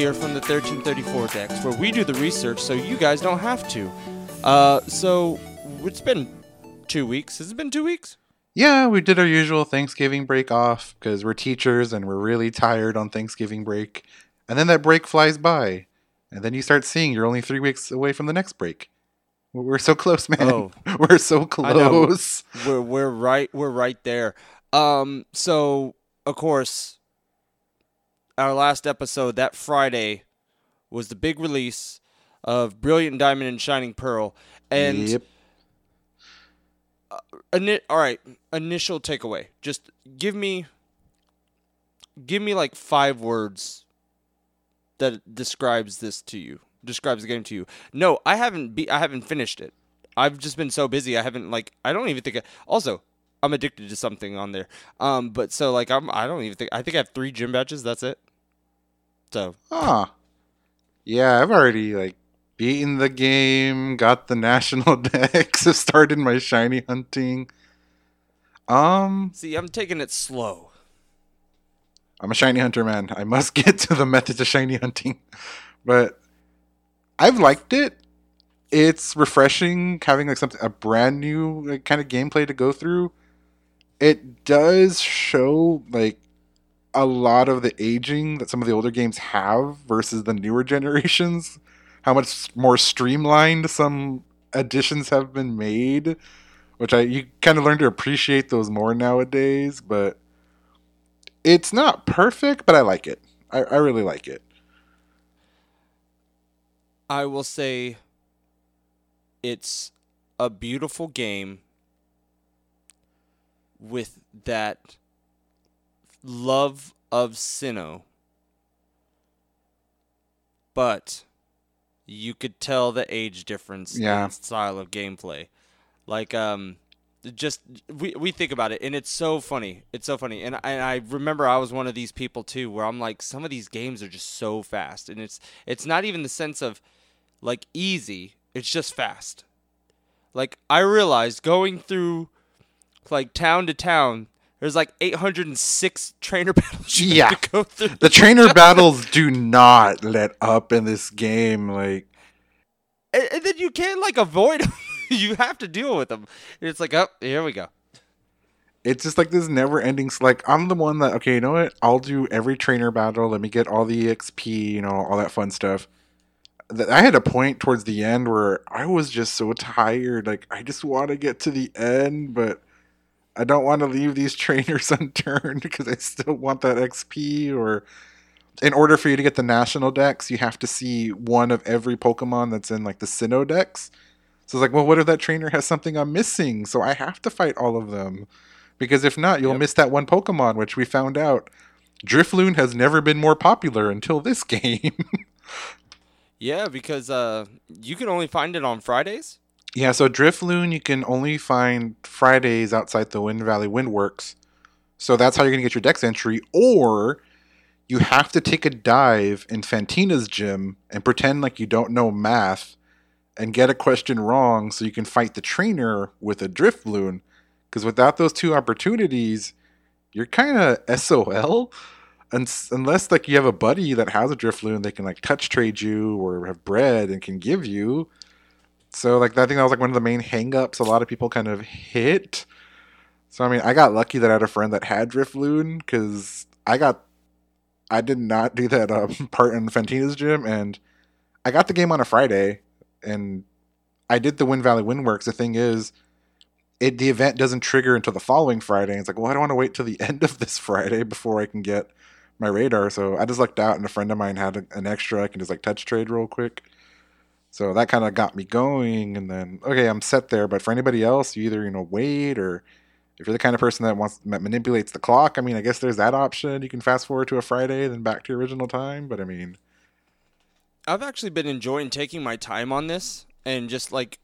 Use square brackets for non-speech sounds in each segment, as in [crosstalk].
Here from the 1334 decks, where we do the research so you guys don't have to. Uh, so it's been two weeks. Has it been two weeks? Yeah, we did our usual Thanksgiving break off because we're teachers and we're really tired on Thanksgiving break. And then that break flies by. And then you start seeing you're only three weeks away from the next break. We're so close, man. Oh. [laughs] we're so close. We're we're right we're right there. Um, so of course, our last episode that Friday was the big release of Brilliant Diamond and Shining Pearl, and yep. Ini- all right, initial takeaway. Just give me give me like five words that describes this to you. Describes the game to you. No, I haven't be- I haven't finished it. I've just been so busy. I haven't like I don't even think I- also I'm addicted to something on there. Um but so like I'm I don't even think I think I have 3 gym badges, that's it. So, Ah. Yeah, I've already like beaten the game, got the [laughs] national dex, have started my shiny hunting. Um, see, I'm taking it slow. I'm a shiny hunter man. I must [laughs] get to the methods of shiny hunting. But I've liked it. It's refreshing having like something a brand new like, kind of gameplay to go through. It does show like a lot of the aging that some of the older games have versus the newer [laughs] generations. How much more streamlined some additions have been made, which I you kind of learn to appreciate those more nowadays, but it's not perfect, but I like it. I, I really like it. I will say it's a beautiful game with that love of Sinnoh. But you could tell the age difference Yeah. in style of gameplay. Like um just we we think about it and it's so funny. It's so funny. And I, and I remember I was one of these people too where I'm like some of these games are just so fast and it's it's not even the sense of like easy, it's just fast. Like I realized going through like town to town there's like 806 trainer [laughs] battles you have Yeah. to go through. The trainer [laughs] battles do not let up in this game. Like, and, and then you can't like avoid [laughs] them. you have to deal with them. It's like, oh, here we go. it's just like this never ending. Like, I'm the one that, okay, you know what? I'll do every trainer battle. Let me get all the XP, you know, all that fun stuff. I had a point towards the end where I was just so tired. Like, I just want to get to the end, but I don't want to leave these [laughs] trainers unturned because I still want that XP. Or, in order for you to get the national dex, you have to see one of every Pokemon that's in like the Sinnoh dex. So it's like, well, what if that trainer has something I'm missing? So I have to fight all of them. Because if not, you'll Yep. miss that one Pokemon, which we found out. Drifloon has never been more popular until this [laughs] game. Yeah, because uh, you can only find it on Fridays. Yeah, so Drifloon you can only find Fridays outside the Wind Valley Windworks. So that's how you're going to get your dex entry. Or you have to take a dive in Fantina's gym and pretend like you don't know math and get a question wrong so you can fight the trainer with a Drifloon. Because without those two opportunities, you're kind of SOL. Un- unless like you have a buddy that has a Drifloon, they can like touch trade you or have bred and can give you. So like I think that was like one of the main hangups a lot of people kind of hit. So I mean, I got lucky that I had a friend that had Drifloon because I got I did not do that um, [laughs] part in Fantina's gym, and I got the game on a Friday, and I did the Wind Valley Windworks. The thing is, it the event doesn't trigger until the following Friday. It's like, well, I don't want to wait till the [laughs] end of this Friday before I can get my radar. So I just lucked out, and a friend of mine had an extra. I can just like touch trade real quick. So that kind of got me going, and then okay, I'm set there. But for anybody else, you either you know wait or if you're the kind of person that wants that manipulates the clock, I mean, I guess there's that option. You can fast forward to a Friday, then back to your original time. But I mean, I've actually been enjoying taking my time on this and just like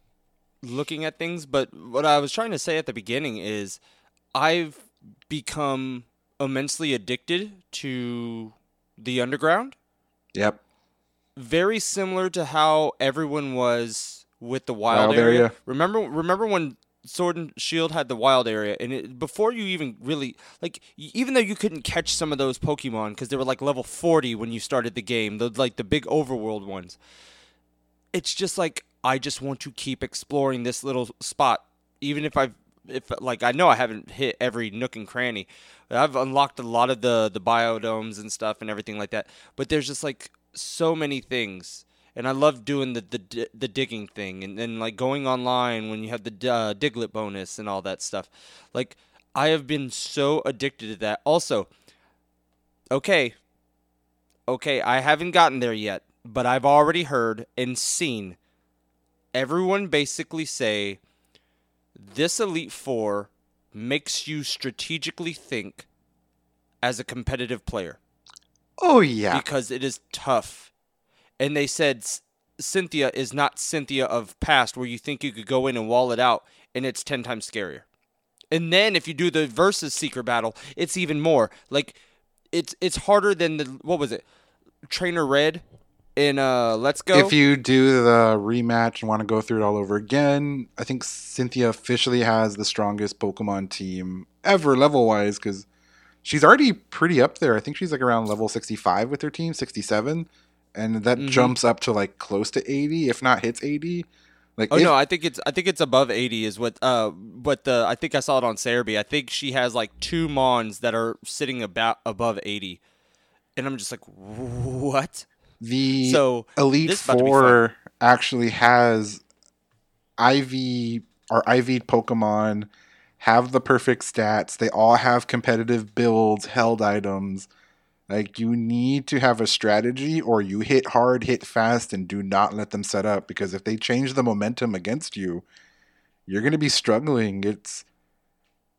looking at things. But what I was trying to say at the beginning is I've become immensely addicted to the underground. yep, Very similar to how everyone was with the wild, Wild area. area. Remember remember when Sword and Shield had the wild area, and it, before you even really like, even though you couldn't catch some of those Pokemon because they were like level forty when you started the game, the like the big overworld ones. It's just like I just want to keep exploring this little spot, even if I've if like I know I haven't hit every nook and cranny. I've unlocked a lot of the the biodomes and stuff and everything like that, but there's just like so many things and I love doing the the the digging thing, and then like going online when you have the uh, Diglett bonus and all that stuff. Like I have been so addicted to that. Also, okay, okay, I haven't gotten there yet, but I've already heard and seen everyone basically say this Elite Four makes you strategically think as a competitive player Oh yeah. because it is tough. And they said Cynthia is not Cynthia of past, where you think you could go in and wall it out, and it's ten times scarier. And then if you do the versus secret battle, it's even more. Like it's it's harder than the what was it, Trainer Red, in uh Let's Go. If you do the rematch and want to go through it all over again, I think Cynthia officially has the strongest Pokemon team ever level wise because she's already pretty up there. I think she's like around level 65 with her team, 67. And that Mhm. jumps up to like close to 80, if not hits 80. Like, Oh if- no, I think it's I think it's above eighty is what uh what the I think I saw it on Serebii. I think she has like two Mons that are sitting about above eighty, and I'm just like what? the So Elite this is about to be Four actually has IV or IV Pokemon have the perfect stats. They all have competitive builds, held items. Like you need to have a strategy or you hit hard, hit fast, and do not let them set up because if they change the momentum against you, you're gonna be struggling. It's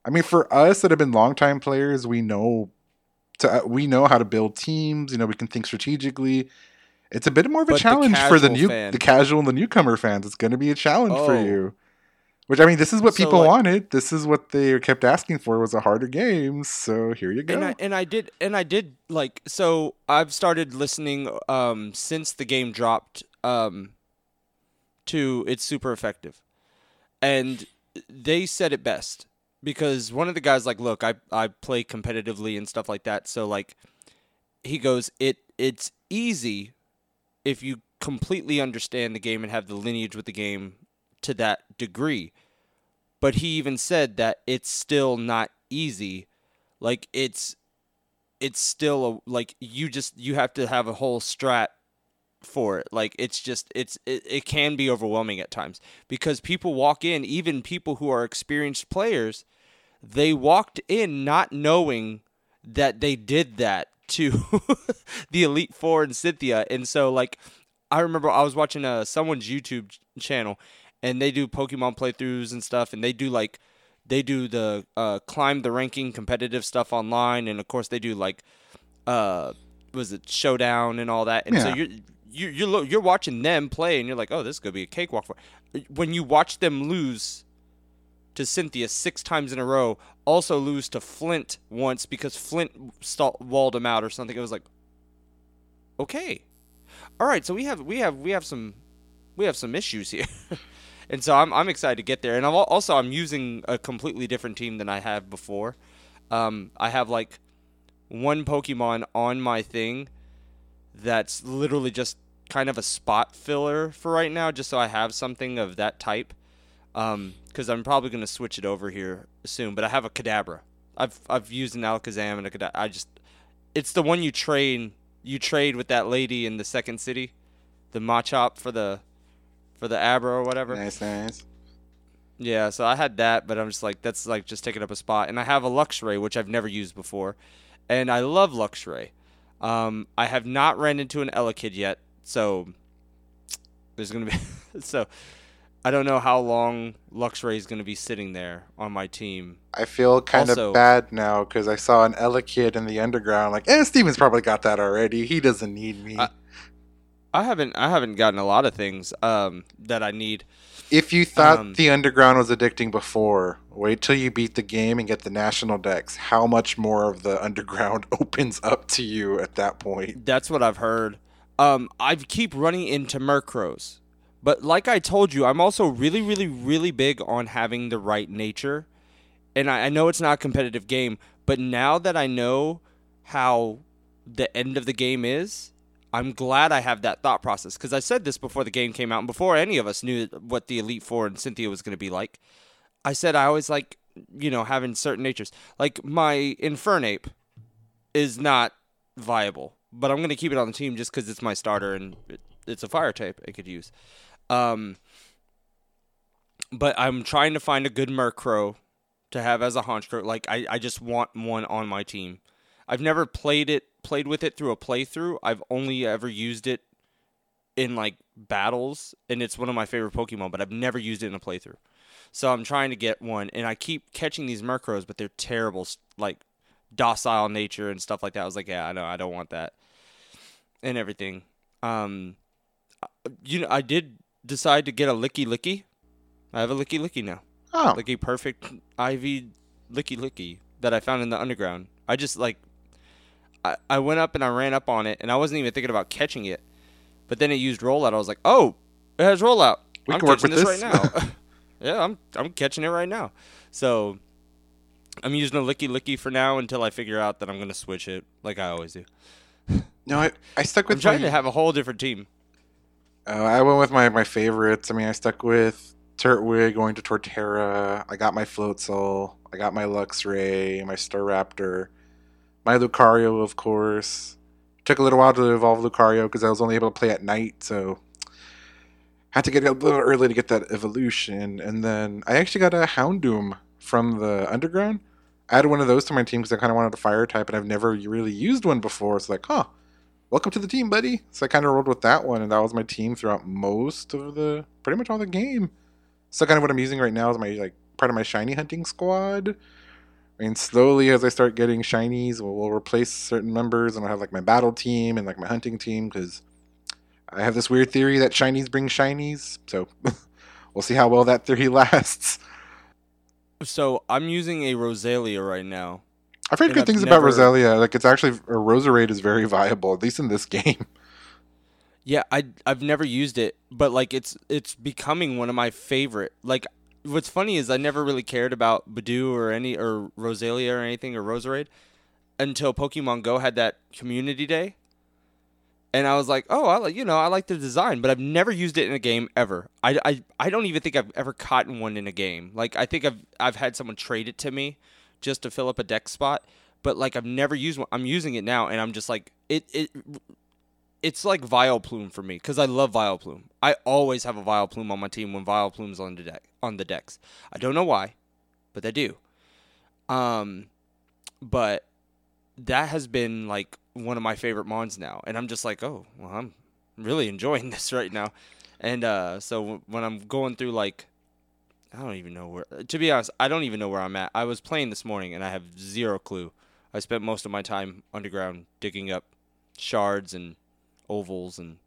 I mean, for us that have been longtime players, we know to uh, we know how to build teams. You know, we can think strategically. It's a bit more of a But challenge for the new, fan- the casual and the newcomer fans. It's going to be a challenge for Oh. you. Which I mean, this is what So, people like- wanted. This is what they kept asking for was a harder game. So here you go. and I and I did and I did like so I've started listening um since the game dropped um to it's super effective. And they said it best because one of the guys like look I I play competitively and stuff like that so like he goes it it's easy if you completely understand the game and have the lineage with the game to that degree. But he even said that it's still not easy. Like it's it's still a, like you just you have to have a whole strat for it. Like it's just it's it, it can be overwhelming at times because people walk in, even people who are experienced players, they walked in not knowing that they did that to [laughs] the Elite Four and Cynthia. And so like I remember I was watching uh someone's YouTube channel and they do Pokemon playthroughs and stuff and they do like they do the uh climb the ranking competitive stuff online and of course they do like uh was it showdown and all that and so you're you you're lo- you're watching them play and you're like oh this could be a cakewalk for when you watch them lose to Cynthia six times in a row also lose to Flint once because Flint stall- walled him out or something it was like okay. All right so we have we have we have some we have some issues here [laughs] and so I'm, I'm excited to get there. And I'm also i'm using a completely different team than i have before. Um, i have like one pokemon on my thing that's literally just kind of a spot filler for right now just so i have something of that type. Because i'm probably going to switch it over here soon but i have a kadabra. I've, I've used an alakazam and a kadabra i just it's the one you trade you trade with that lady in the second city the machop for the for the abra or whatever nice, nice. yeah, so I had that, but I'm just like that's like just taking up a spot. And I have a Luxray, which I've never used before, and I love Luxray. Um, I have not ran into an Elekid yet, so there's gonna be [laughs] so I don't know how long Luxray is gonna be sitting there on my team. I feel kind Also- of bad now because I saw an Elekid in the underground. Like, eh, Steven's probably got that already. He doesn't need me. I- I haven't I haven't gotten a lot of things um, that I need. if you thought um, the underground was addicting before, wait till you beat the game and get the national dex. How much more of the [laughs] underground [laughs] opens up to you at that point? That's what I've heard. Um, I keep running into Murkrows. But like I told you, I'm also really, really, really big on having the right nature. And I, I know it's not a competitive game, but now that I know how the end of the game is, I'm glad I have that thought process because I said this before the game came out and before any of us knew what the Elite Four and Cynthia was going to be like. I said I always like, you know, having certain natures. Like my Infernape is not viable, but I'm going to keep it on the team just because it's my starter and it, it's a fire type I could use. Um, but I'm trying to find a good Murkrow to have as a Honchkrow. Like I, I just want one on my team. I've never played it played with it through a playthrough. I've only ever used it in like battles, and it's one of my favorite Pokemon. But I've never used it in a playthrough. So I'm trying to get one, and I keep catching these Murkrows, but they're terrible, like docile nature and stuff like that. I was like, yeah, I know, I don't want that, and everything. Um, you know, I did decide to get a Lickilicky. I have a Lickilicky now. Oh, Like a perfect IV Lickilicky that I found in the underground. I just like I, I went up and I ran up on it and I wasn't even thinking about catching it. But then it used rollout. I was like, "Oh, it has rollout. We I'm can work catching with this, this." right now." [laughs] [laughs] yeah, I'm I'm catching it right now. So I'm using a Lickilicky for now until I figure out that I'm gonna switch it, like I always do. no, I, I stuck I'm with trying my, to have a whole different team. Uh, I went with my, my favorites. I mean, I stuck with Turtwig going to Torterra. I got my Floatzel. I got my Luxray, my Staraptor, my Lucario, of course. Took a little while to evolve Lucario because I was only able to play at night, so had to get a little early to get that evolution. And then I actually got a Houndoom from the Underground. I added one of those to my team because I kind of wanted a fire type, and I've never really used one before. So like, huh, welcome to the team, buddy. So I kind of rolled with that one, and that was my team throughout most of the, pretty much all the game. So kind of what I'm using right now is my like part of my shiny hunting squad. I mean, slowly as I start getting shinies, we'll, we'll replace certain members, and I'll have like my battle team and like my hunting team because I have this weird theory that shinies bring shinies. So [laughs] we'll see how well that theory [laughs] lasts. So I'm using a Roselia right now. I've heard good I've things never- about Roselia. Like it's actually a Roserade is very viable, at least in this [laughs] game. Yeah, I I've never used it, but like it's it's becoming one of my favorite. Like what's funny is I never really cared about Budew or any or Roselia or anything or Roserade until Pokemon Go had that community day. And I was like, "Oh, I like, you know, I like the design, but I've never used it in a game ever. I, I, I don't even think I've ever caught one in a game. Like I think I've I've had someone trade it to me just to fill up a deck spot, but like I've never used one. I'm using it now and I'm just like it it it's like Vileplume for me because I love Vileplume. I always have a Vileplume on my team when Vileplume's on the deck on the decks. I don't know why, but I do. Um, but that has been like one of my favorite mons now, and I'm just like, oh, well, I'm really enjoying [laughs] this right now. And uh, so when I'm going through like, I don't even know where. To be honest, I don't even know where I'm at. I was playing this morning and I have zero clue. I spent most of my time underground digging up shards and ovals and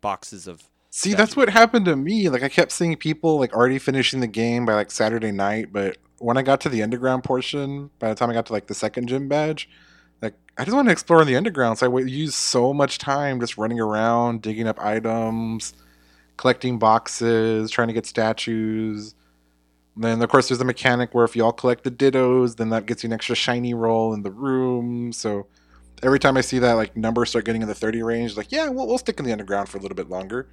boxes of See, that's what happened to me. Like I kept seeing people like already finishing the game by like Saturday night, but when I got to the underground portion, by the time I got to like the second gym badge, like I just want to explore in the underground. So I would use so much time just running around, digging up items, collecting boxes, trying to get statues. Then of course there's the mechanic where if you all collect the dittos, then that gets you an extra shiny roll in the room. So every time I see that like number start getting in the 30 range, like yeah, we'll, we'll stick in the underground for a little bit longer.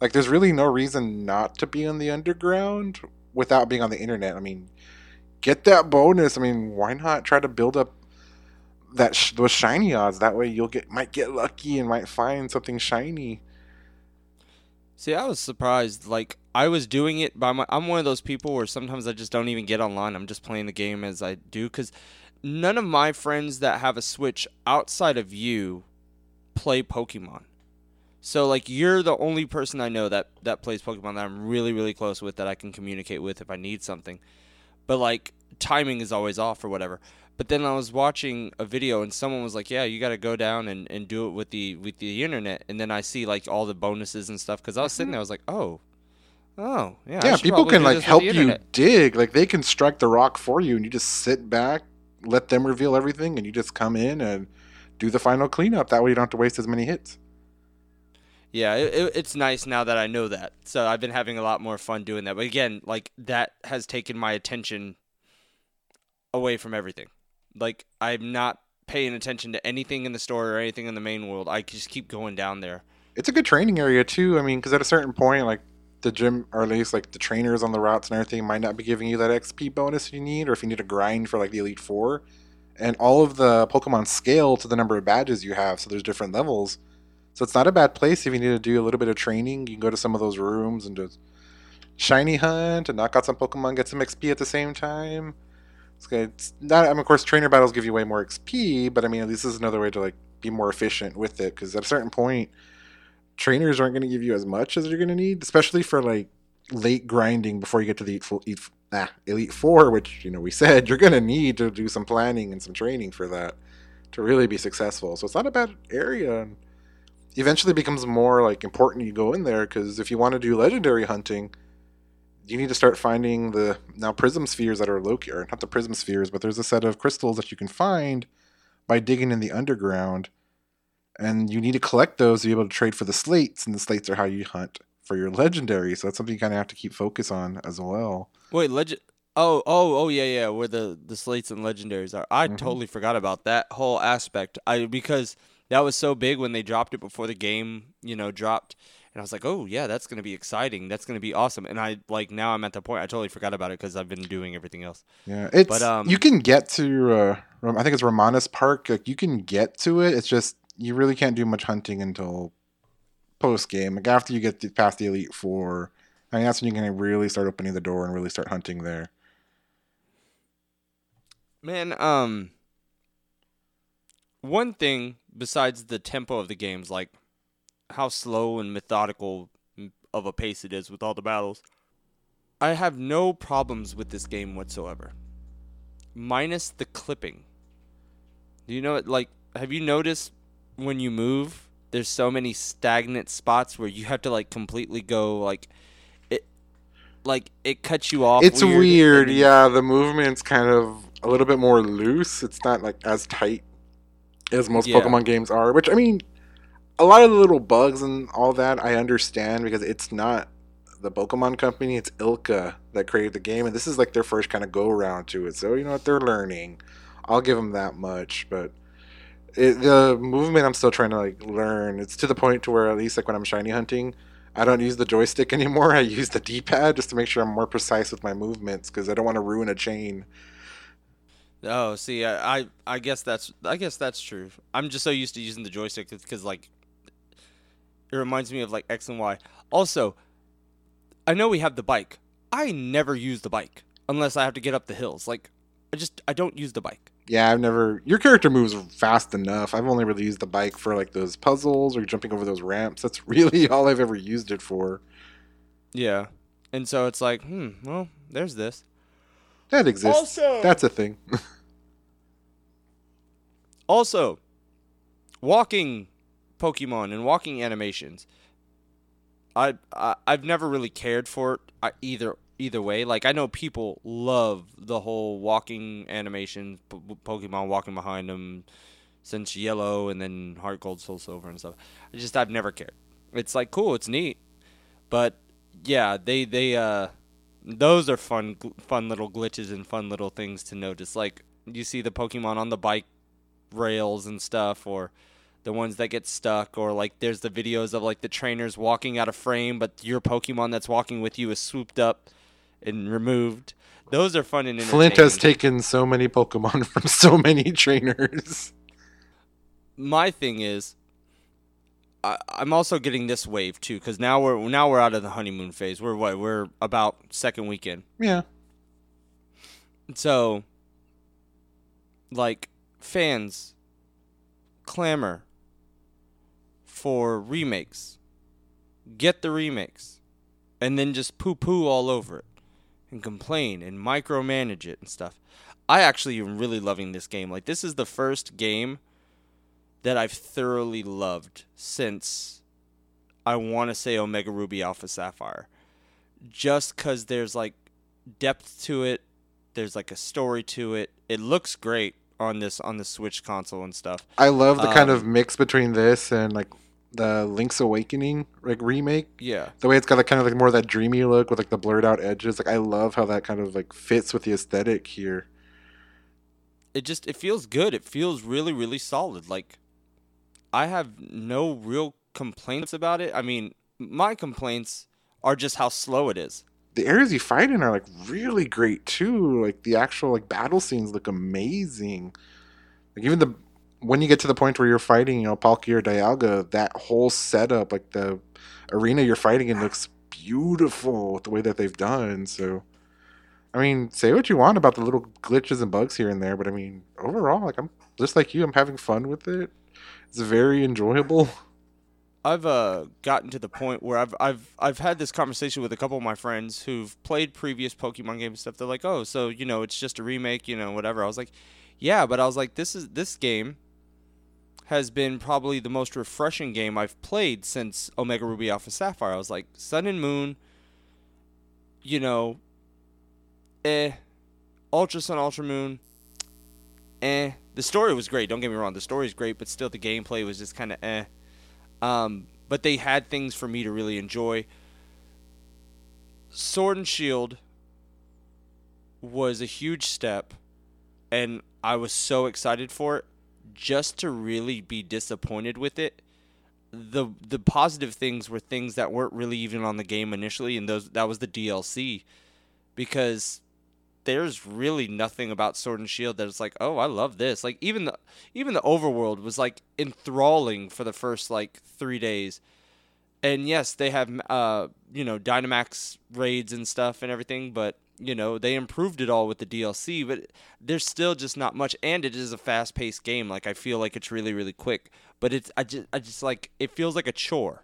Like there's really no reason not to be in the underground without being on the internet. I mean, get that bonus. I mean, why not try to build up that sh- those shiny odds? That way you'll get might get lucky and might find something shiny. See, I was surprised. Like I was doing it by my. I'm one of those people where sometimes I just don't even get online. I'm just playing the game as I do because none of my friends that have a Switch outside of you play Pokemon. So like you're the only person I know that that plays Pokemon that I'm really really close with that I can communicate with if I need something. But like timing is always off or whatever. But then I was watching a video and someone was like, "Yeah, you got to go down and, and do it with the with the internet." And then I see like all the bonuses and stuff because I was sitting mm-hmm. there, I was like, "Oh, oh, yeah." Yeah, people can like help you dig. Like they can strike the rock for you, and you just sit back, let them reveal everything, and you just come in and do the final cleanup. That way you don't have to waste as many hits. Yeah, it, it, it's nice now that I know that. So I've been having a lot more fun doing that. But again, like that has taken my attention away from everything. Like I'm not paying attention to anything in the store or anything in the main world. I just keep going down there. It's a good training area too. I mean, because at a certain point, like the gym, or at least like the trainers on the routes and everything, might not be giving you that XP bonus you need, or if you need to grind for like the Elite Four, and all of the Pokemon scale to the number of badges you have. So there's different levels. So it's not a bad place if you need to do a little bit of training. You can go to some of those rooms and just shiny hunt and knock out some Pokemon, get some XP at the same time. It's good. It's not. I mean, of course, trainer battles give you way more XP, but I mean, at least this is another way to like be more efficient with it. Because at a certain point, trainers aren't going to give you as much as you're going to need, especially for like late grinding before you get to the elite, ah, elite four, which you know we said you're going to need to do some planning and some training for that to really be successful. So it's not a bad area eventually becomes more like important you go in there because if you want to do legendary hunting you need to start finding the now prism spheres that are located not the prism spheres but there's a set of crystals that you can find by digging in the underground and you need to collect those to be able to trade for the slates and the slates are how you hunt for your legendary so that's something you kind of have to keep focus on as well wait legend oh oh oh yeah yeah where the the slates and legendaries are i mm-hmm. totally forgot about that whole aspect i because that was so big when they dropped it before the game, you know, dropped. And I was like, oh yeah, that's gonna be exciting. That's gonna be awesome. And I like now I'm at the point I totally forgot about it because I've been doing everything else. Yeah, it's but, um, you can get to uh, I think it's Ramanas Park. Like you can get to it. It's just you really can't do much hunting until post game. Like after you get past the Elite Four, I mean that's when you can really start opening the door and really start hunting there. Man, um, one thing besides the tempo of the games, like how slow and methodical of a pace it is with all the battles, I have no problems with this game whatsoever. Minus the clipping. Do you know it? Like, have you noticed when you move, there's so many stagnant spots where you have to like completely go like it, like it cuts you off. It's weird. weird yeah, the movement's kind of a little bit more loose. It's not like as tight as most yeah. Pokemon games are. Which I mean, a lot of the little bugs and all that I understand because it's not the Pokemon company; it's ILCA that created the game, and this is like their first kind of go around to it. So you know what they're learning. I'll give them that much, but. It, the movement I'm still trying to like learn. It's to the point to where at least like when I'm shiny hunting, I don't use the joystick [laughs] anymore. I use the D-pad just to make sure I'm more precise with my movements because I don't want to ruin a chain Oh, see, I, I, I guess that's I guess that's true. I'm just so used to using the joystick because like it reminds me of like X and Y. Also, I know we have the bike. I never use the bike unless I have to get up the hills. Like I just I don't use the bike. Yeah, I've never. Your character moves fast enough. I've only really used the bike for like those puzzles or jumping over those ramps. That's [laughs] really all I've ever used it for. Yeah, and so it's like, hmm, well, there's this. That exists. Also, that's a thing. [laughs] also, walking Pokemon and walking animations. I, I I've never really cared for it uh, either either way. Like I know people love the whole walking animation, P- Pokemon walking behind them since Yellow and then Heart Gold, Soul Silver and stuff. I just I've never cared. It's like cool, it's neat, but yeah, they they uh those are fun fun little glitches and fun little things to notice. Like you see the Pokemon on the bike rails and stuff, or the ones that get stuck, or like there's the videos of like the trainers walking out of frame, but your Pokemon that's walking with you is swooped up and removed. Those are fun and Flint has taken so many Pokemon [laughs] from so many trainers. My thing is, I, am also getting this wave too because now we're now we're out of the honeymoon phase. We're what we're about second weekend. Yeah. So, like fans clamor for remakes. Get the remakes, and then just poo poo all over it, and complain and micromanage it and stuff. I actually am really loving this game. Like this is the first game that I've thoroughly loved since I want to say Omega Ruby Alpha Sapphire. Just because there's like depth to it, there's like a story to it. It looks great on this on the Switch console and stuff. I love the um, kind of mix between this and like the Link's Awakening like remake. Yeah. The way it's got like kind of like more of that dreamy look with like the blurred out edges. Like I love how that kind of like fits with the aesthetic here. It just it feels good. It feels really really solid. Like I have no real complaints about it. I mean, my complaints are just how slow it is. The areas you fight in are like really great too. Like the actual like battle scenes look amazing. Like even the when you get to the point where you're fighting, you know, Palkia or Dialga, that whole setup, like the arena you're fighting in, looks beautiful the way that they've done. So, I mean, say what you want about the little glitches and bugs here and there, but I mean, overall, like I'm just like you, I'm having fun with it. It's very enjoyable. [laughs] I've uh, gotten to the point where I've I've I've had this conversation with a couple of my friends who've played previous Pokemon games stuff. They're like, "Oh, so you know, it's just a remake, you know, whatever." I was like, "Yeah," but I was like, "This is this game has been probably the most refreshing game I've played since Omega Ruby Alpha Sapphire." I was like, "Sun and Moon, you know, eh, Ultra Sun, Ultra Moon, eh." The story was great. Don't get me wrong. The story is great, but still, the gameplay was just kind of eh. Um, but they had things for me to really enjoy. Sword and Shield was a huge step, and I was so excited for it. Just to really be disappointed with it, the the positive things were things that weren't really even on the game initially, and those that was the DLC, because there's really nothing about Sword and Shield that's like, oh, I love this. Like even the even the overworld was like enthralling for the first like three days. And yes, they have uh you know Dynamax raids and stuff and everything, but you know they improved it all with the DLC. But there's still just not much, and it is a fast paced game. Like I feel like it's really really quick, but it's I just I just like it feels like a chore.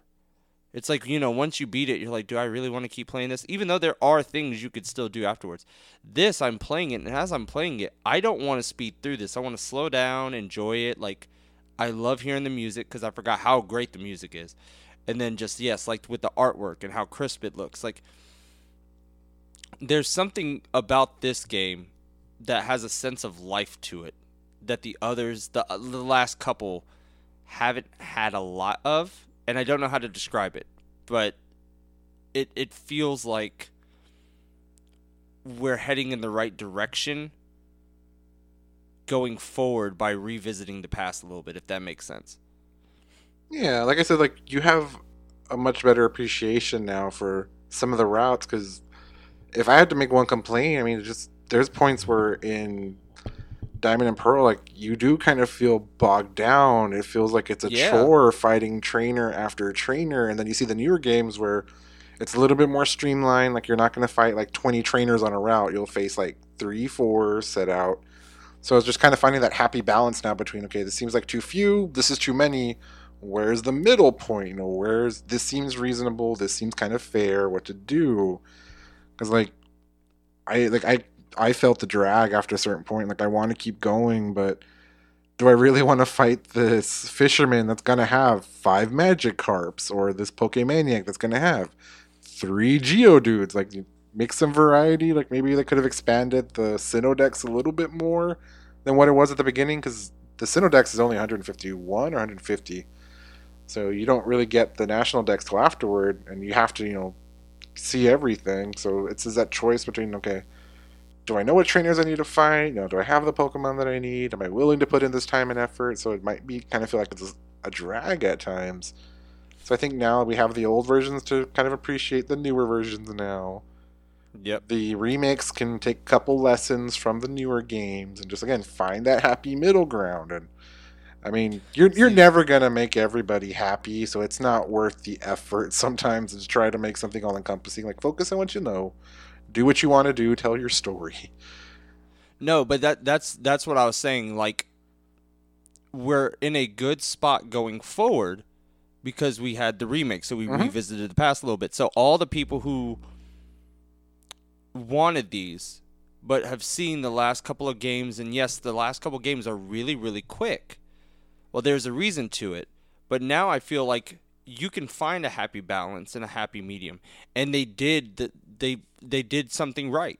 It's like, you know, once you beat it, you're like, do I really want to keep playing this? Even though there are things you could still do afterwards. This, I'm playing it, and as I'm playing it, I don't want to speed through this. I want to slow down, enjoy it. Like, I love hearing the music because I forgot how great the music is. And then just, yes, like with the artwork and how crisp it looks. Like, there's something about this game that has a sense of life to it that the others, the, uh, the last couple, haven't had a lot of and I don't know how to describe it, but it it feels like we're heading in the right direction going forward by revisiting the past a little bit if that makes sense. Yeah, like I said like you have a much better appreciation now for some of the routes cuz if I had to make one complaint, I mean just there's points where in Diamond and Pearl, like you do kind of feel bogged down. It feels like it's a Yeah. chore fighting trainer after trainer, and then you see the newer games where it's a little bit more streamlined. Like you're not going to fight like 20 trainers on a route. You'll face like three, four set out. So it's just kind of finding that happy balance now between okay, this seems like too few, this is too many. Where's the middle point? You know, where's this seems reasonable, this seems kind of fair. What to do? Because like I like I I felt the drag after a certain point. Like I want to keep going, but do I really want to fight this fisherman that's gonna have five Magikarps, or this Pokemaniac that's gonna have three Geodudes? Like make some variety. Like maybe they could have expanded the Sinnoh dex a little bit more than what it was at the beginning, because the Sinnoh dex is only 151 or 150. So you don't really get the national dex till afterward, and you have to, you know, see everything. So it's is that choice between okay, do I know what trainers I need to fight? You know, do I have the Pokemon that I need? Am I willing to put in this time and effort? So it might be kind of feel like it's a drag at times. So I think now we have the old versions to kind of appreciate the newer versions now. Yep. The remakes can take a couple lessons from the newer games and just again find that happy middle ground. And I mean, you're you're never gonna make everybody happy, so it's not worth the effort [laughs] sometimes to try to make something all encompassing. Like focus on what you know, do what you want to do, tell your story. No, but that that's that's what I was saying like we're in a good spot going forward because we had the remake, so we Mhm. revisited the past a little bit. So all the people who wanted these but have seen the last couple of games and yes, the last couple of games are really really quick. Well, there's a reason to it. But now I feel like you can find a happy balance and a happy medium. And they did the, they they did something right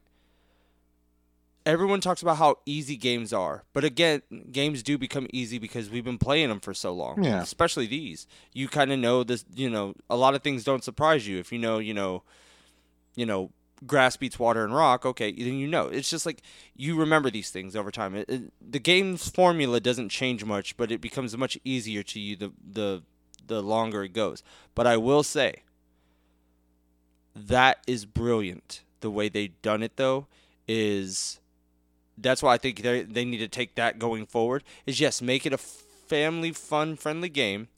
everyone talks about how easy games are, but again, games do become easy because we've been playing them for so long. Yeah. Especially these, you kind of know this. You know, a lot of things don't surprise you if you know. You know, you know, grass beats water and rock. Okay, then you know. It's just like you remember these things over time. It, it, the game's formula doesn't change much, but it becomes much easier to you the the the longer it goes. But I will say. That is brilliant. The way they've done it though is that's why I think they they need to take that going forward. Is yes, make it a family fun friendly game,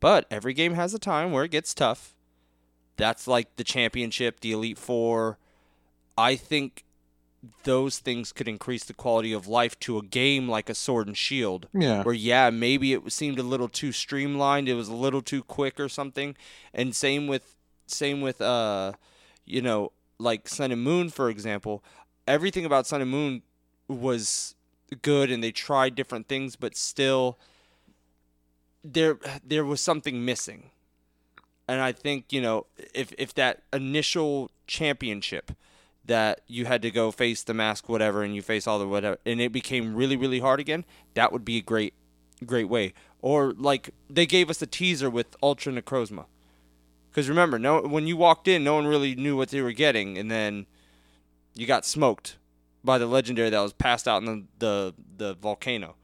but every game has a time where it gets tough. That's like the championship, the elite four. I think those things could increase the quality of life to a game like a sword and shield Yeah. where yeah maybe it seemed a little too streamlined it was a little too quick or something. And same with same with uh you know like sun and moon for example. Everything about sun and moon was good and they tried different things but still there there was something missing. And i think you know if if that initial championship that you had to go face the mask whatever and you face all the whatever and it became really really hard again that would be a great great way. Or like they gave us a teaser with ultra necrozma. Because remember no when you walked in no one really knew what they were getting and then you got smoked by the legendary that was passed out in the the, the volcano.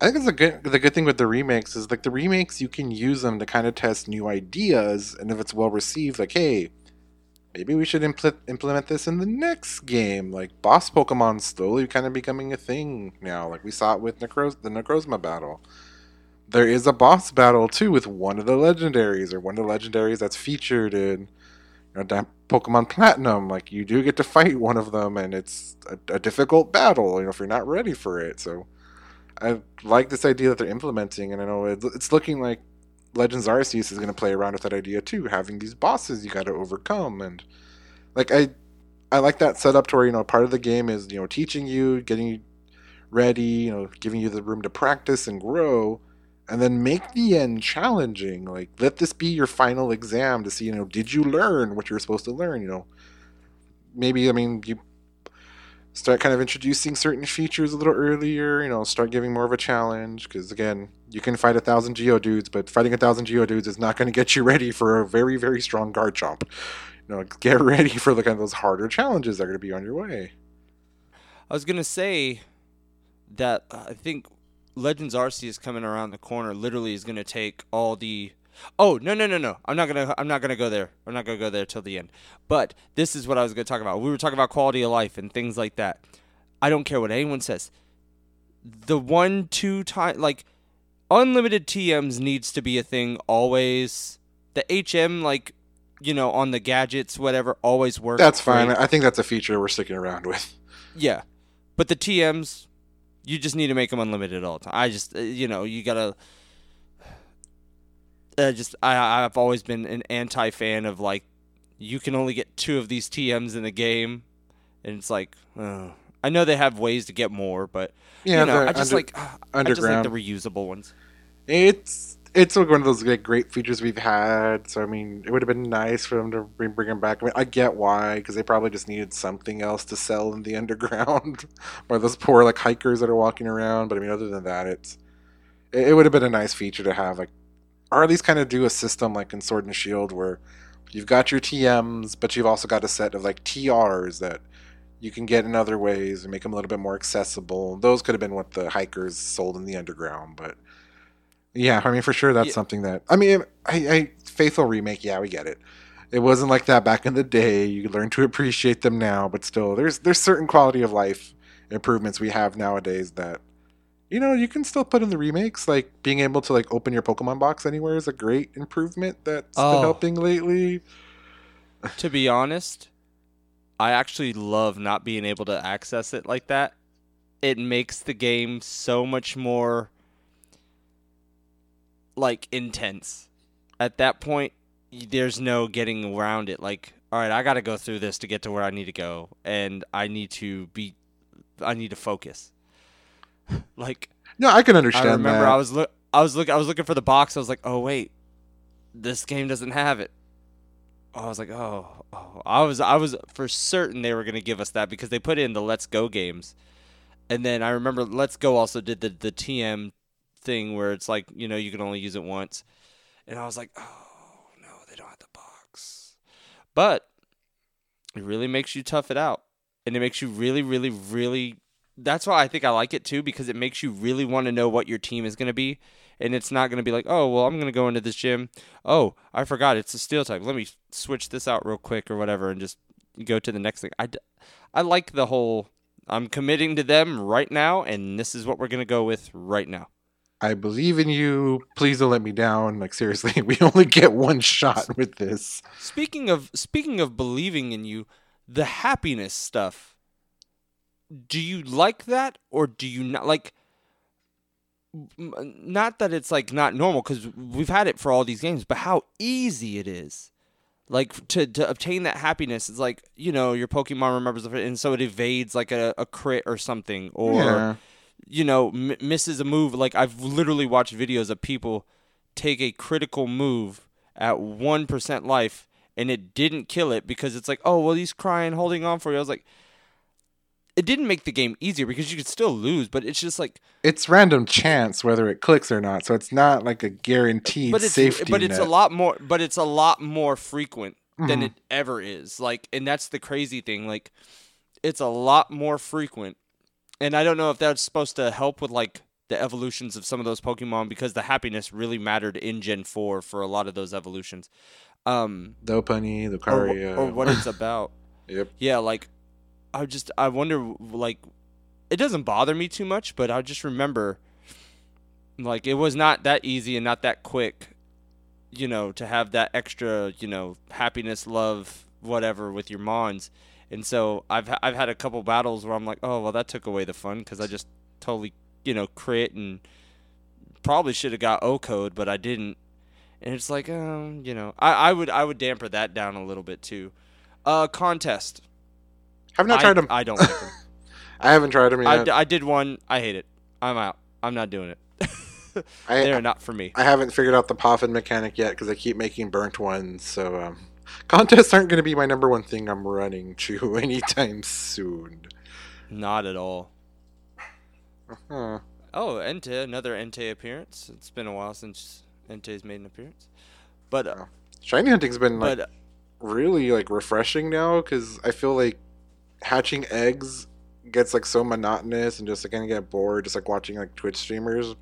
I think it's a good the good thing with the remakes is like the remakes you can use them to kind of test new ideas and if it's well received like hey maybe we should impl- implement this in the next game. Like boss pokemon slowly kind of becoming a thing now. Like we saw it with the necrozma battle. There is a boss battle too with one of the legendaries or one of the legendaries that's featured in you know pokemon platinum. Like you do get to fight one of them and it's a, a difficult battle you know if you're not ready for it. So I like this idea that they're implementing, and I know it's looking like Legends Arceus is going to play around with that idea too, having these bosses you got to overcome, and like I, I like that setup to where you know part of the game is you know teaching you, getting you ready, you know, giving you the room to practice and grow, and then make the end challenging. Like let this be your final exam to see you know did you learn what you're supposed to learn. You know, maybe I mean you start kind of introducing certain features a little earlier, you know, start giving more of a challenge. Because again, you can fight a thousand Geodudes, but fighting a thousand Geodudes is not going to get you [laughs] ready for a very, very strong Garchomp. You know, get [laughs] ready for the kind of those harder challenges that are going to be on your way. I was gonna say that uh, I think Legends Arceus coming around the corner literally is gonna take all the. Oh no no no no! I'm not gonna I'm not gonna go there. I'm not gonna go there till the end. But this is what I was gonna talk about. We were talking about quality of life and things like that. I don't care what anyone says. The one two time like unlimited TMs needs to be a thing always. The HM like you know on the gadgets whatever always works. That's fine. great. I think that's a feature we're sticking around with. Yeah, but the TMs, you just need to make them unlimited all the time. I just, uh, you know, you gotta. Uh, just I I've always been an anti fan of like, you can only get two of these TMs in the game, and it's like, uh, I know they have ways to get more, but Yeah, you know, I just under- like I just like the reusable ones. It's it's one of those like, great features we've had. So I mean, it would have been nice for them to bring bring them back. I, mean, I get why because they probably just needed something else to sell in the [laughs] underground by those poor like hikers that are walking around. But I mean, other than that, it's it, it would have been a nice feature to have like, or at least kind of do a system like in Sword and Shield where you've got your TMs, but you've also got a set of like TRs that you can get in other ways and make them a little bit more accessible. Those could have been what the hikers sold in the underground, but yeah, I mean for sure that's Yeah. something that I mean I, I faithful remake, yeah, we get it. It wasn't like that back in the day. You learn to appreciate them now, but still there's there's certain quality of life improvements we have nowadays that you know, you can still put in the remakes. Like being able to like open your Pokemon box anywhere is a great improvement that's Oh. been helping lately. to be honest, I actually love not being able to access it like that. It makes the game so much more like intense. At that point, there's no getting around it. Like, all right, I got to go through this to get to where I need to go, and I need to be, I need to focus. [laughs] like, No, I can understand I remember that. I was look, I was look, I was looking for the box. I was like, oh wait, this game doesn't have it. I was like, oh, oh, I was, I was for certain they were gonna give us that because they put in the Let's Go games, and then I remember Let's Go also did the the TM thing where it's like you know you can only use it once, and I was like, oh no, they don't have the box, but it really makes you tough it out, and it makes you really, really, really. That's why I think I like it too because it makes you really want to know what your team is gonna be and it's not going to be like, oh, well, I'm going to go into this gym. Oh, I forgot it's a steel type. Let me switch this out real quick or whatever and just go to the next thing. I, I like the whole, I'm committing to them right now, and this is what we're going to go with right now. I believe in you. Please don't let me down. Like seriously, [laughs] we only get one shot with this. Speaking of speaking of believing in you, the happiness stuff. Do you like that or do you not like not that it's like not normal because we've had it for all these games, but how easy it is. Like to, to obtain that happiness, it's like you know your Pokemon remembers it, and so it evades like a, a crit or something, or yeah. you know m- misses a move. Like I've literally watched videos of people take a critical move at one percent life, and it didn't kill it because it's like, oh well, he's crying, holding on for you. I was like, it didn't make the game easier because you could still lose, but it's just like it's random chance whether it clicks or not. So it's not like a guaranteed but it's, safety. But it's net. a lot more. But it's a lot more frequent mm-hmm. than it ever is. Like, and that's the crazy thing. Like, it's a lot more frequent, and I don't know if that's supposed to help with like the evolutions of some of those Pokemon because the happiness really mattered in Gen Four for a lot of those evolutions. Um, Lopunny, Lucario, or, or what it's [laughs] about. yep. Yeah, like I just I wonder like it doesn't bother me too much, but I just remember like it was not that easy and not that quick, you know, to have that extra, you know, happiness, love, whatever with your mons. And so I've I've had a couple battles where I'm like, oh well, that took away the fun because I just totally, you know, crit and probably should have got OHKO'd, but I didn't. And it's like, um, you know, I, I would I would damper that down a little bit too. Uh, contest. I've not I, tried them. I don't like them. [laughs] I haven't tried them yet. I, I did one. I hate it. I'm out. I'm not doing it. [laughs] I, They're not for me. I haven't figured out the Poffin mechanic yet because I keep making burnt ones. So um, contests aren't going to be my number one thing I'm running to [laughs] anytime soon. Not at all. Uh-huh. Oh, Entei, another Entei appearance. It's been a while since Entei's made an appearance. But uh, shiny hunting's been like but, really like refreshing now because I feel like hatching eggs gets like so monotonous and just like gonna get bored just like watching like Twitch streamers.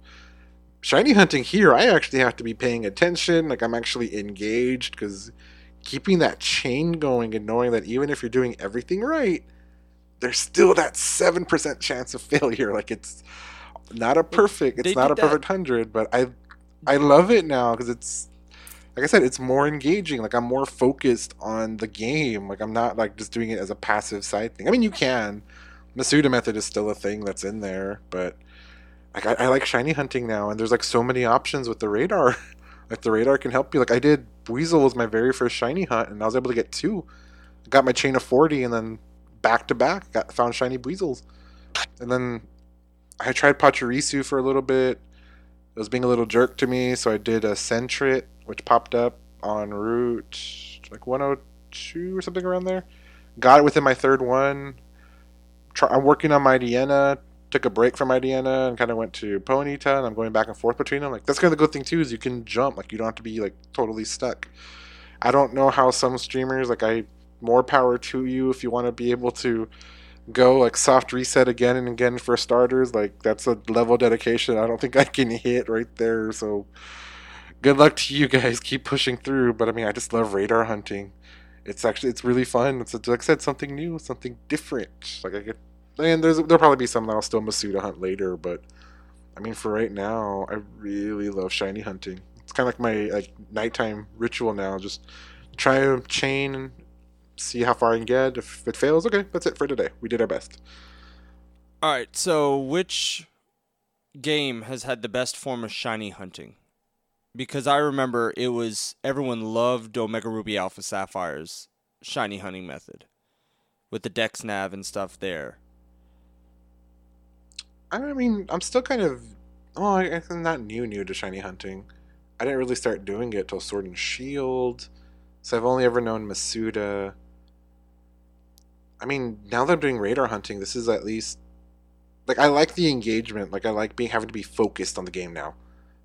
Shiny hunting here, I actually have to be paying attention. Like I'm actually engaged because keeping that chain going and knowing that even if you're doing everything right, there's still that seven percent chance of [laughs] failure. Like it's not a perfect, it's not a perfect hundred, but I I love it now because it's like I said, it's more engaging. Like I'm more focused on the game. Like I'm not like just doing it as a passive side thing. I mean, you can. Masuda method is still a thing that's in there, but like I, I like shiny hunting now, and there's like so many options with the radar. [laughs] like the radar can help you. Like I did, Weasel was my very first shiny hunt, and I was able to get two. Got my chain of forty, and then back to back, got found shiny Weasels, and then I tried Pachirisu for a little bit. It was being a little jerk to me, so I did a Sentret which popped up on route like 102 or something around there. Got it within my third one. Try, I'm working on Mightyena. Took a break from Mightyena and kind of went to Ponyta, and I'm going back and forth between them. Like that's kind of the good thing too is you can jump. Like you don't have to be like totally stuck. I don't know how some streamers like I more power to you if you want to be able to go like soft reset again and again for starters. Like that's a level dedication I don't think I can hit right there. So good luck to you guys. Keep pushing through. But I mean, I just love radar hunting. It's actually it's really fun. It's like I said, something new, something different. Like I get, and there's there'll probably be some that I'll still Masuda hunt later. But I mean, for right now, I really love shiny hunting. It's kind of like my like nighttime ritual now. Just try to chain and see how far I can get. If it fails, okay, that's it for today. We did our best. All right. So which game has had the best form of shiny hunting? Because I remember it was everyone loved Omega Ruby Alpha Sapphire's shiny hunting method with the Dex Nav and stuff there. I mean, I'm still kind of oh, I'm not new new to shiny hunting. I didn't really start doing it till Sword and Shield. So I've only ever known Masuda. I mean, now that I'm doing radar hunting, this is at least like I like the engagement. Like I like being having to be focused on the game now.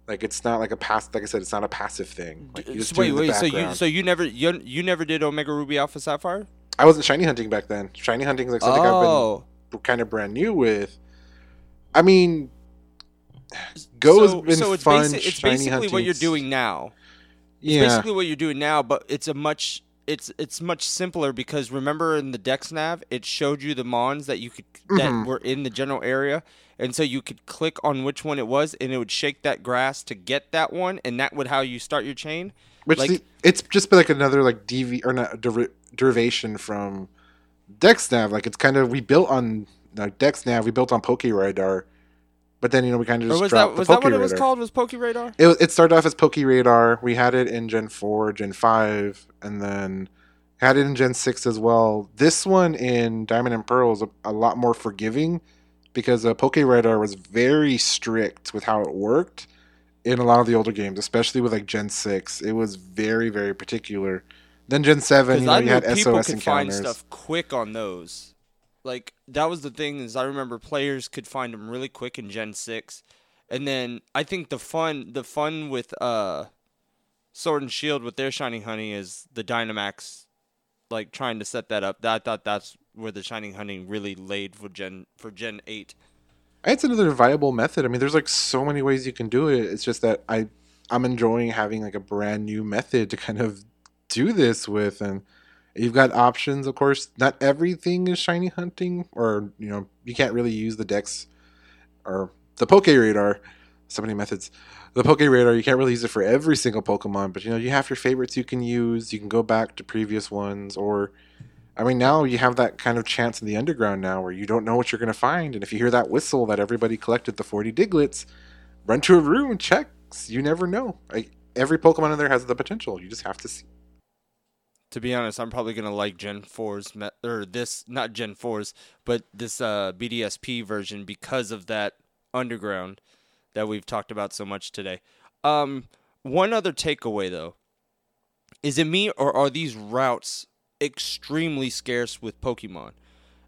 Like it's not like a pass. Like I said, it's not a passive thing. Like you just wait, wait. So you so you never you, you never did Omega Ruby Alpha Sapphire? I wasn't shiny hunting back then. Shiny hunting is like something I've oh, been kind of brand new with. I mean, Go has been so it's fun. basi- it's basically what you're doing now. It's Yeah, basically what you're doing now, but it's a much it's it's much simpler because remember in the Dex nav it showed you the mons that you could that Mhm. were in the general area, and so you could click on which one it was, and it would shake that grass to get that one, and that would how you start your chain. which like- the, it's just been like another like DV or not deri- derivation from Dex nav Like it's kind of we built on like DexNav, we built on Poke Radar, but then you know we kind of Or just was dropped that was that what it was called? Was Poke Radar? It, it started off as Poke Radar. We had it in Gen 4, Gen 5, and then had it in Gen 6 as well. This one in Diamond and Pearl is a, a lot more forgiving because uh, Poke Radar was very strict with how it worked in a lot of the older games, especially with like Gen 6. It was very, very particular. Then Gen 7, you know, I you had people SOS could find stuff quick on those. Like that was the thing is I remember players could find them really quick in Gen six, and then I think the fun the fun with uh, Sword and Shield with their shiny hunting is the Dynamax, like trying to set that up. I thought that's where the shiny hunting really laid for Gen for Gen eight. It's another viable method. I mean, there's like so many ways you can do it. It's just that I I'm enjoying having like a brand new method to kind of do this with and you've got options of course not everything is shiny hunting or you know you can't really use the dex or the poke radar so many methods the poke radar you can't really use it for every single pokemon but you know you have your favorites you can use you can go back to previous ones or I mean, now you have that kind of chance in the underground now where you don't know what you're going to find. And if you hear that whistle that everybody collected the 40 Digletts, run to a room, checks. You never know. Like, every Pokemon in there has the potential. You just have to see. To be honest, I'm probably gonna like Gen 4's me- or this not Gen 4's, but this uh, BDSP version because of that underground that we've talked about so much today. Um, one other takeaway though, is it me or are these routes extremely scarce with Pokemon?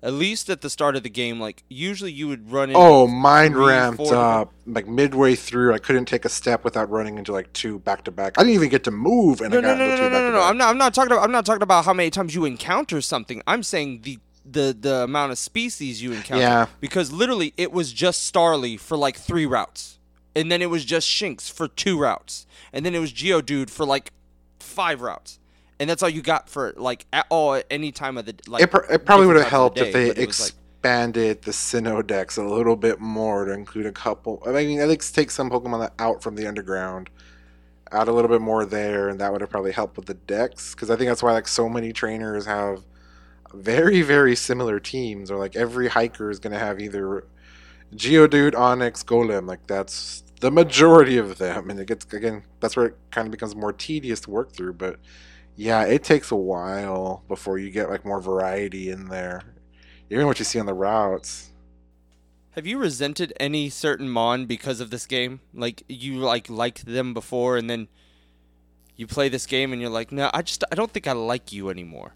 At least at the start of the game, like usually you would run into Oh, mine three, ramped up. Like, midway through, I couldn't take a step without running into like two back to back. I didn't even get to move, and no, I no, got no, no, two no, no, no. I'm not. I'm not talking about. I'm not talking about how many times you encounter something. I'm saying the the the amount of species you encounter. Yeah. Because literally, it was just Starly for like three routes, and then it was just Shinx for two routes, and then it was Geodude for like five routes, and that's all you got for like at all at any time of the like. it, pr- it probably would have helped the if they was, like- expanded the Sinnoh dex a little bit more to include a couple. I mean, at least take some Pokemon that- out from the underground, add a little bit more there, and that would have probably helped with the dex. Because I think that's why like so many trainers have very very similar teams, or like every hiker is going to have either Geodude, Onix, Golem. Like that's the majority of them, and it gets again that's where it kind of becomes more tedious to work through, but. Yeah, it takes a while before you get like more variety in there. Even what you see on the routes. Have you resented any certain Mon because of this game? Like you like liked them before, and then you play this game, and you're like, no, I just I don't think I like you anymore.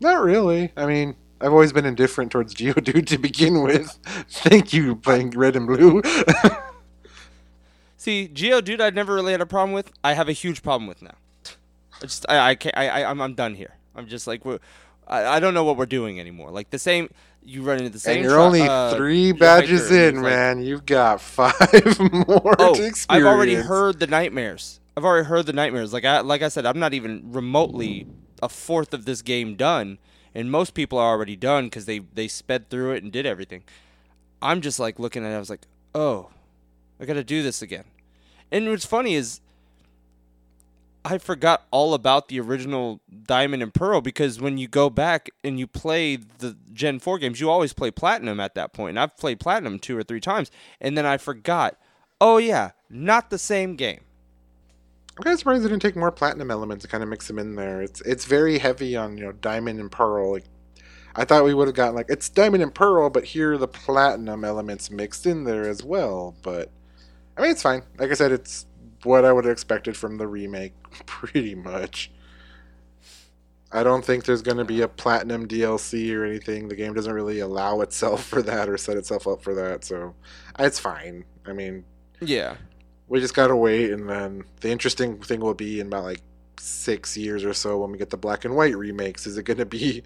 Not really. I mean, I've always been indifferent towards [laughs] Geodude to begin with. Thank you playing red and blue. [laughs] See, Geodude, I'd never really had a problem with. I have a huge problem with now. I just I I can't, I, I I'm I'm done here. I'm just like we're. I, I don't know what we're doing anymore. Like the same, you run into the same. and you're only uh, three badges in, like, man. You've got [laughs] five more Oh, to experience. I've already heard the nightmares. I've already heard the nightmares. Like I like I said, I'm not even remotely a fourth of this game done, and most people are already done because they they sped through it and did everything. I'm just like looking at it. I was like, oh, I got to do this again. And what's funny is. I forgot all about the original Diamond and Pearl because when you go back and you play the Gen 4 games, you always play Platinum at that point. And I've played Platinum two or three times. And then I forgot, oh, yeah, not the same game. I'm kind of surprised they didn't take more platinum elements to kind of mix them in there. It's it's very heavy on you know diamond and pearl. Like I thought we would have gotten like it's diamond and pearl, but here are the platinum elements mixed in there as well. But I mean, it's fine. Like I said, it's what I would have expected from the remake, [laughs] pretty much. I don't think there's going to be a platinum DLC or anything. The game doesn't really allow itself [laughs] for that or set itself up for that, so it's fine. I mean, Yeah. we just gotta wait, and then the interesting thing will be in about like six years or so when we get the black and white remakes. Is it going to be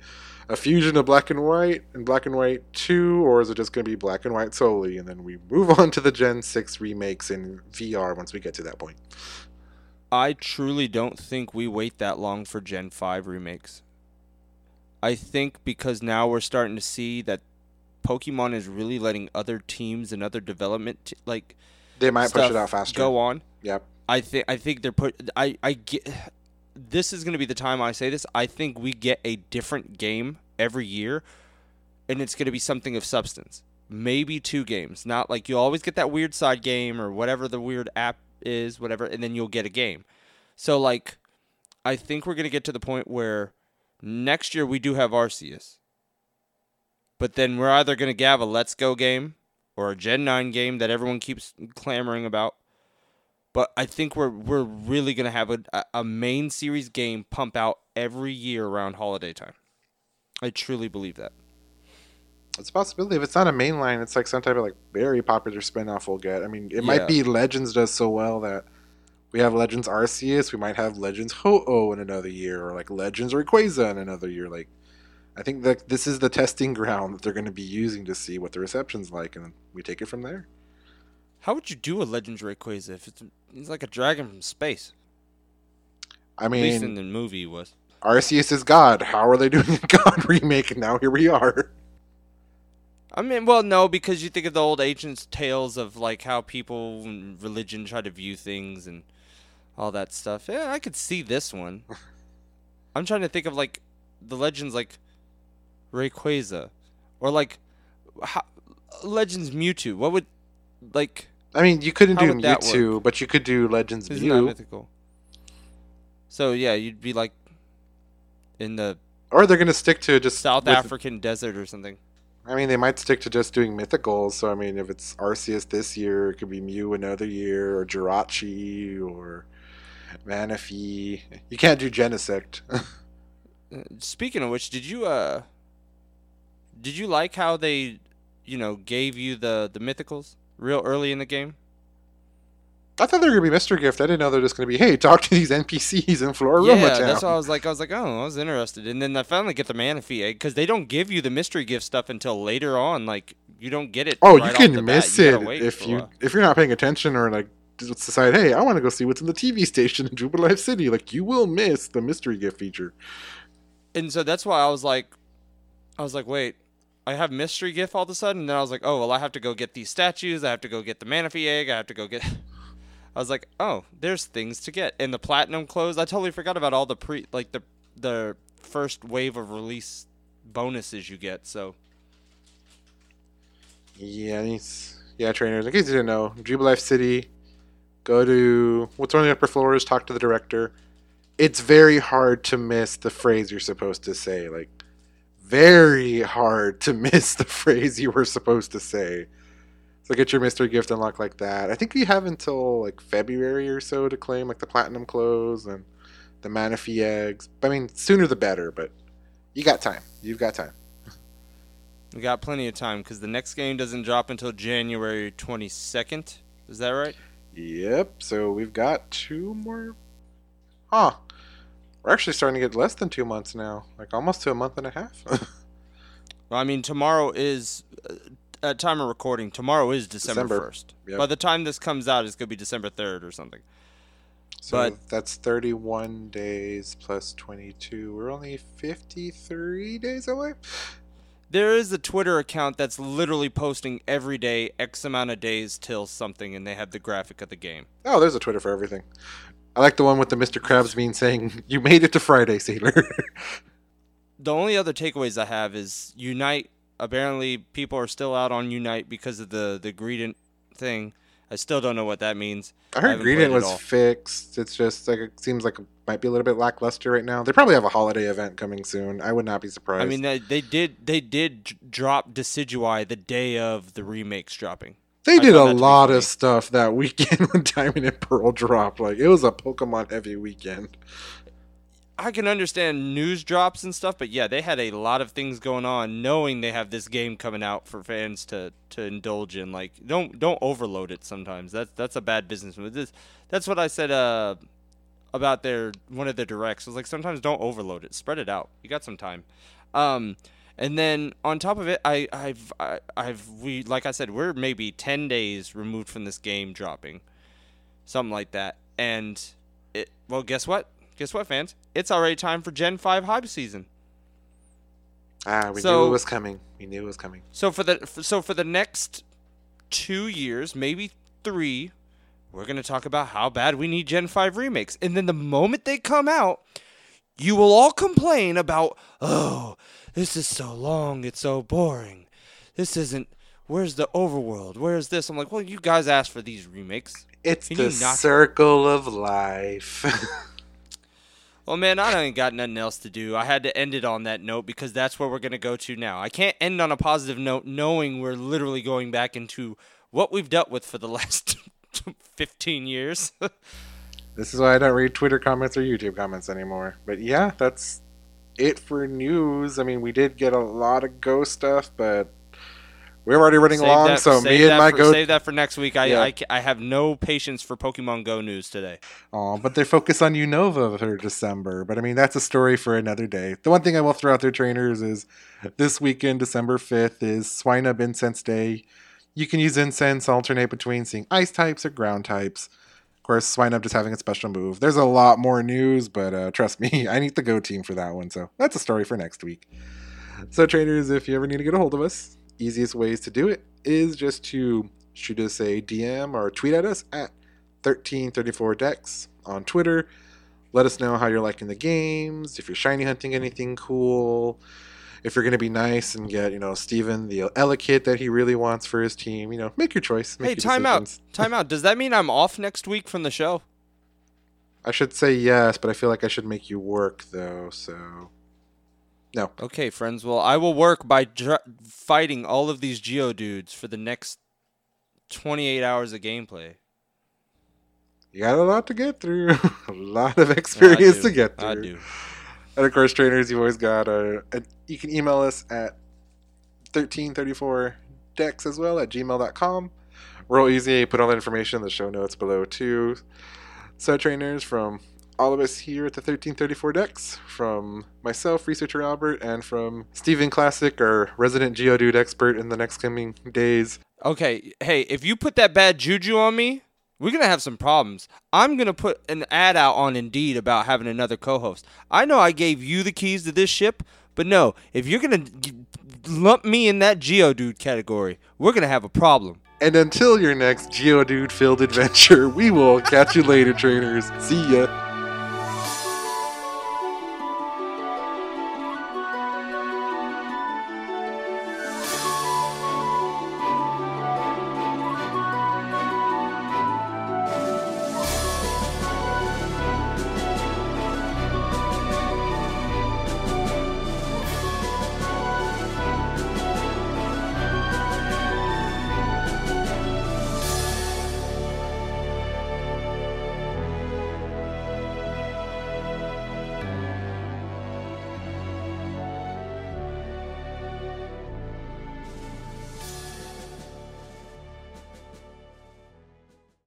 a fusion of black and white and black and white two, or is it just going to be black and white solely? And then we move [laughs] on to the Gen six remakes in VR once we get to that point. I truly don't think we wait that long for Gen 5 remakes. I think because now we're starting to see that Pokemon is really letting other teams and other development t- like They might push it out faster. go on. Yep. I think I think they're put I I get this is going to be the time I say this. I think we get a different game every year and it's going to be something of substance. Maybe two games. Not like you always get that weird side game or whatever the weird app is, whatever, and then you'll get a game. So like I think we're going to get to the point where next year we do have Arceus. But then we're either going to have a Let's Go game or a Gen 9 game that everyone keeps clamoring about. But I think we're we're really gonna have a a main series game pump out every year around holiday time. I truly believe that. It's a possibility. If it's not a mainline, it's like some type of like very popular spin-off we'll get. I mean, it Yeah. might be Legends does so well that we have Legends Arceus, we might have Legends Ho-Oh in another year, or like Legends Rayquaza in another year. Like, I think that this is the testing ground that they're going to be using to see what the reception's like, and we take it from there. How would you do a Legends Rayquaza if it's he's like a dragon from space? I At least mean, in the movie was. Arceus is God. How are they doing a [laughs] God remake? And now here we are. I mean, well, no, because you think of the old ancient tales of like how people and religion try to view things and all that stuff. Yeah, I could see this one. [laughs] I'm trying to think of like the legends like Rayquaza or like how, Legends Mewtwo. What would like I mean, you couldn't How do Mewtwo, but you could do Legends isn't Mew, mythical? So yeah, you'd be like in the or they're to stick to just South with- African desert or something. I mean, they might stick to just doing mythicals. So, I mean, if it's Arceus this year, it could be Mew another year, or Jirachi, or Manaphy. You can't do Genesect. [laughs] Speaking of which, did you uh did you like how they you know gave you the the mythicals real early in the game? I thought they were to be Mystery Gift. I didn't know they're just going to be, hey, talk to these NPCs in Floaroma yeah, Town. that's why I was like I was like oh I was interested, and then I finally get the Manaphy egg because they don't give you the mystery gift stuff until later on. Like you don't get it. oh, right you off can the miss bat. It gotta if you if you're not paying attention or like decide, hey, I want to go see what's in the TV station in Jubilife City. Like, you will miss the Mystery Gift feature. and so that's why I was like, I was like, wait, I have mystery gift all of a sudden. And then I was like, oh well, I have to go get these statues. I have to go get the Manaphy egg. I have to go get. [laughs] I was like, oh, there's things to get. And the platinum clothes. I totally forgot about all the pre like the the first wave of release bonuses you get. So Yeah, he's, yeah, trainers. In case you didn't know, Jubilife City, go to what's on the upper floors, talk to the director. It's very hard to miss the phrase you're supposed to say. Like, very hard to [laughs] miss the phrase you were supposed to say. So get your mystery gift unlocked like that. I think you have until like February or so to claim like the platinum clothes and the Manaphy eggs. I mean, sooner the better, but you got time. You've got time. we got plenty of time because the next game doesn't drop until January 22nd. Is that right? Yep. So we've got two more. Huh. We're actually starting to get less than two months now. Like almost to a month and a half. [laughs] Well, I mean, tomorrow is uh, at time of recording. Tomorrow is December first. Yep. By the time this comes out, it's gonna be December third or something. so But- that's 31 days plus 22. We're only 53 days away. There is a Twitter account that's literally posting every day X amount of days till something, and they have the graphic of the game. Oh, there's a Twitter for everything. I like the one with the Mr. Krabs meme saying, [laughs] You made it to Friday, Sailor. [laughs] The only other takeaways I have is Unite. Apparently, people are still out on Unite because of the the greedent thing. I still don't know what that means. I heard haven't Greedent was all. fixed. It's just like it seems like it might be a little bit lackluster right now. They probably have a holiday event coming soon. I would not be surprised. I mean, they, they did they did drop Decidueye the day of the remakes dropping. They I did a that to be lot of stuff that weekend [laughs] when Diamond and Pearl dropped. Like it was a Pokemon heavy weekend. I can understand news drops and stuff, but yeah, they had a lot of things going on, knowing they have this game coming out for fans to, to indulge in. Like, don't don't overload it. Sometimes that's that's a bad business move. This, that's what I said uh, about their one of their directs. I was like, sometimes don't overload it. Spread it out. You got some time. Um, and then on top of it, I I've I, I've we like I said, we're maybe ten days removed from this game dropping, something like that. And it well, guess what? Guess what, fans? It's already time for Gen Five hype season. Ah, we So- knew it was coming. We knew it was coming. So for the so for the next two years, maybe three, we're gonna talk about how bad we need Gen Five remakes, and then the moment they come out, you will all complain about, oh, this is so long, it's so boring, this isn't. Where's the overworld? Where's this? I'm like, well, you guys asked for these remakes. It's Can the circle of life. [laughs] Well, man, I ain't got nothing else to do. I had to end it on that note because that's where we're going to go to now. I can't end on a positive note knowing we're literally going back into what we've dealt with for the [laughs] last 15 years. [laughs] this is why I don't read Twitter comments or YouTube comments anymore. But yeah, that's it for news. I mean, we did get a lot of Go stuff, but we're already running Save along. that- so me and my for, Go Save that for next week. I, Yeah. I, I have no patience for Pokemon Go news today. Aw, but they focus on Unova for December. But I mean, that's a story for another day. The one thing I will throw out there, trainers, is this weekend, December 5th, is Swinub Incense Day. You can use incense, alternate between seeing ice types or ground types. Course, Swinub just having a special move. There's a lot more news, but uh, trust me, [laughs] I need the Go team for that one. So that's a story for next week. So, trainers, if you ever need to get a hold of us, easiest ways to do it is just to shoot us a DM or tweet at us at 1334dex on Twitter. Let us know how you're liking the games, if you're shiny hunting anything cool, if you're going to be nice and get, you know, Steven the Elekid that he really wants for his team. You know, make your choice. Make hey, your time out. Time out. Does that mean I'm off next week from the show? I should say yes, but I feel like I should make you work, though, so. No. Okay, friends. Well, I will work by dr- fighting all of these Geodudes for the next 28 hours of gameplay. You got a lot to get through. [laughs] a lot of experience I to get through. I do. And of course, trainers, you've always got a you can email us at 1334dex as well at gmail.com. Real easy. Put all the information in the show notes below too. So, trainers, from all of us here at the 1334 Dex, from myself, researcher Albert, and from Steven Classic, our resident Geodude expert in the next coming days. Okay, hey, if you put that bad juju on me, we're gonna have some problems. I'm gonna put an ad out on Indeed about having another co-host. I know I gave you the keys to this ship, but no, if you're gonna lump me in that Geodude category, we're gonna have a problem. And until your next Geodude filled adventure, we will catch you later, trainers. See ya.